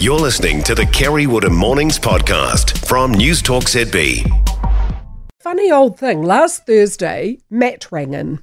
You're listening to the Kerre Woodham Mornings podcast from News Talk ZB. Funny old thing. Last Thursday, Matt rang in,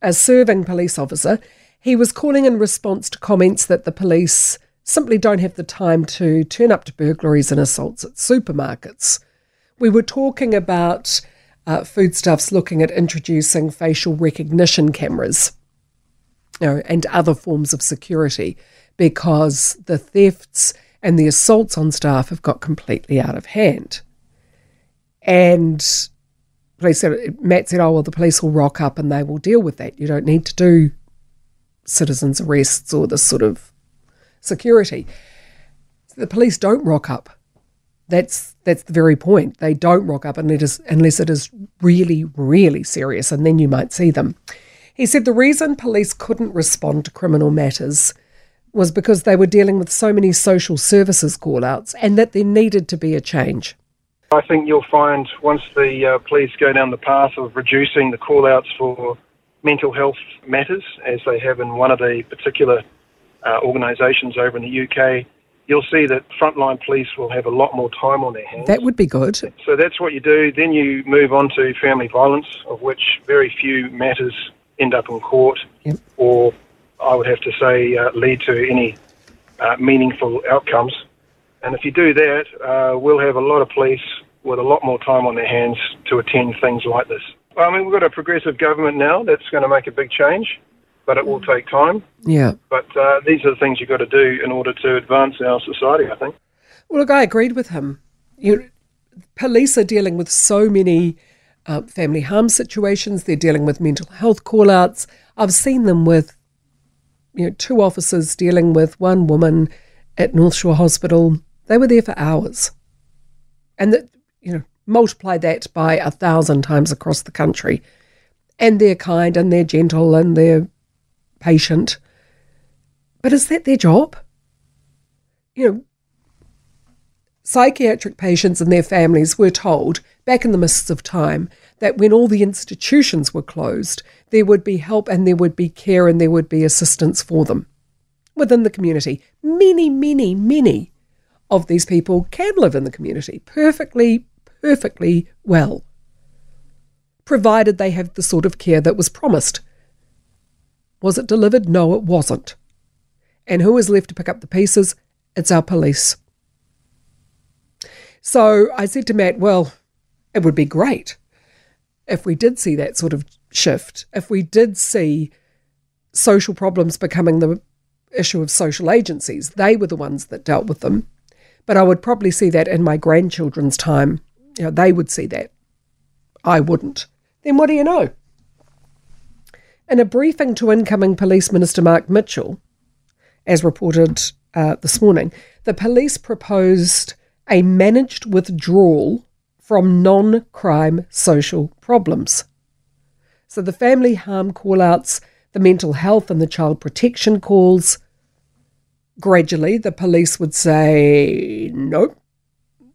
a serving police officer. He was calling in response to comments that the police simply don't have the time to turn up to burglaries and assaults at supermarkets. We were talking about uh, foodstuffs looking at introducing facial recognition cameras you know, and other forms of security because the thefts and the assaults on staff have got completely out of hand. And police said, Matt said, oh, well, the police will rock up and they will deal with that. You don't need to do citizens' arrests or this sort of security. The police don't rock up. That's that's the very point. They don't rock up unless unless it is really, really serious, and then you might see them. He said the reason police couldn't respond to criminal matters was because they were dealing with so many social services call outs and that there needed to be a change. I think you'll find once the uh, police go down the path of reducing the call outs for mental health matters, as they have in one of the particular uh, organisations over in the UK, you'll see that frontline police will have a lot more time on their hands. That would be good. So that's what you do. Then you move on to family violence, of which very few matters end up in court, Yep. or I would have to say uh, lead to any uh, meaningful outcomes. And if you do that, uh, we'll have a lot of police with a lot more time on their hands to attend things like this. Well, I mean, we've got a progressive government now that's going to make a big change, but it will take time. Yeah. But uh, these are the things you've got to do in order to advance our society, I think. Well, look, I agreed with him. You, police are dealing with so many uh, family harm situations. They're dealing with mental health call outs. I've seen them with, you know, two officers dealing with one woman at North Shore Hospital. They were there for hours. And that, you know, multiply that by a thousand times across the country. And they're kind and they're gentle and they're patient. But is that their job? You know, psychiatric patients and their families were told back in the mists of time that when all the institutions were closed, there would be help and there would be care and there would be assistance for them within the community. Many, many, many of these people can live in the community perfectly, perfectly well, provided they have the sort of care that was promised. Was it delivered? No, it wasn't. And who is left to pick up the pieces? It's our police. So I said to Matt, well, it would be great if we did see that sort of shift, if we did see social problems becoming the issue of social agencies. They were the ones that dealt with them. But I would probably see that in my grandchildren's time. You know, they would see that. I wouldn't. Then what do you know? In a briefing to incoming Police Minister Mark Mitchell, as reported uh, this morning, the police proposed a managed withdrawal from non crime social problems. So the family harm call outs, the mental health and the child protection calls, gradually the police would say, nope,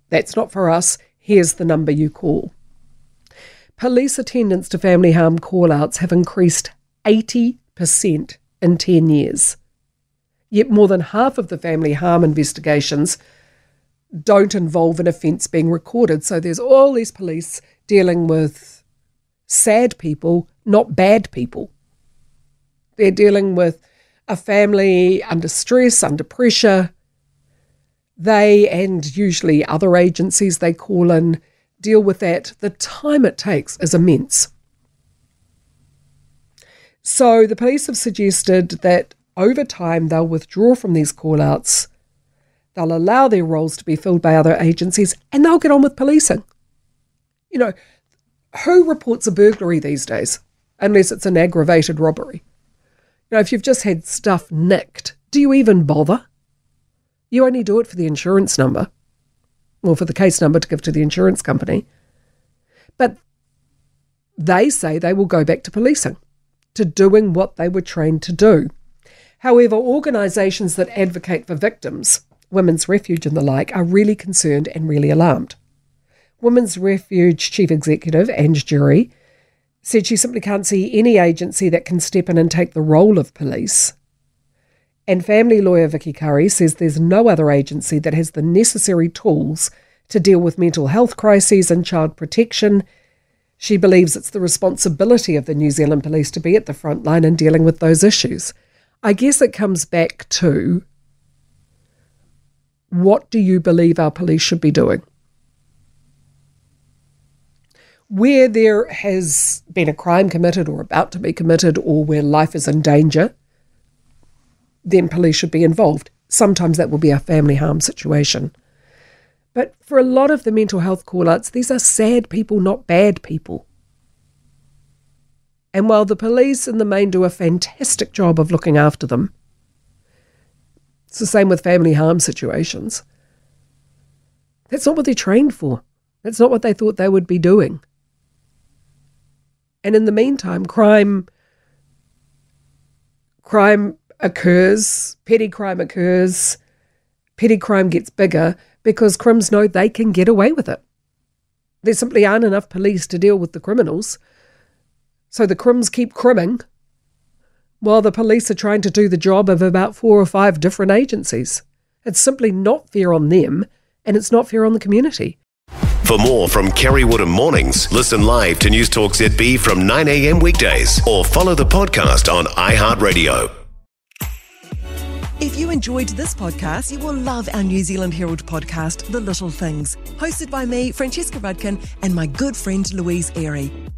that's not for us. Here's the number you call. Police attendance to family harm call outs have increased 80% in 10 years. Yet more than half of the family harm investigations don't involve an offence being recorded. So there's all these police dealing with sad people, not bad people. They're dealing with a family under stress, under pressure. They and usually other agencies they call in deal with that. The time it takes is immense. So the police have suggested that over time they'll withdraw from these call outs, they'll allow their roles to be filled by other agencies, and they'll get on with policing. You know, who reports a burglary these days unless it's an aggravated robbery? You know, if you've just had stuff nicked, do you even bother? You only do it for the insurance number or for the case number to give to the insurance company. But they say they will go back to policing, to doing what they were trained to do. However, organisations that advocate for victims, Women's Refuge and the like, are really concerned and really alarmed. Women's Refuge Chief Executive Ange Jury said she simply can't see any agency that can step in and take the role of police And family lawyer Vicky Curry says there's no other agency that has the necessary tools to deal with mental health crises and child protection. She believes it's the responsibility of the New Zealand Police to be at the front line in dealing with those issues. I guess it comes back to what do you believe our police should be doing? Where there has been a crime committed or about to be committed or where life is in danger, then police should be involved. Sometimes that will be a family harm situation. But for a lot of the mental health call outs, these are sad people, not bad people. And while the police in the main do a fantastic job of looking after them, it's the same with family harm situations. That's not what they're trained for. That's not what they thought they would be doing. And in the meantime, crime crime occurs, petty crime occurs, petty crime gets bigger because crims know they can get away with it. There simply aren't enough police to deal with the criminals. So the crims keep crimming while the police are trying to do the job of about four or five different agencies. It's simply not fair on them and it's not fair on the community. For more from Kerre Woodham Mornings, listen live to News Talk ZB from 9am weekdays or follow the podcast on iHeartRadio. If you enjoyed this podcast, you will love our New Zealand Herald podcast, The Little Things, hosted by me, Francesca Rudkin, and my good friend Louise Ayrey.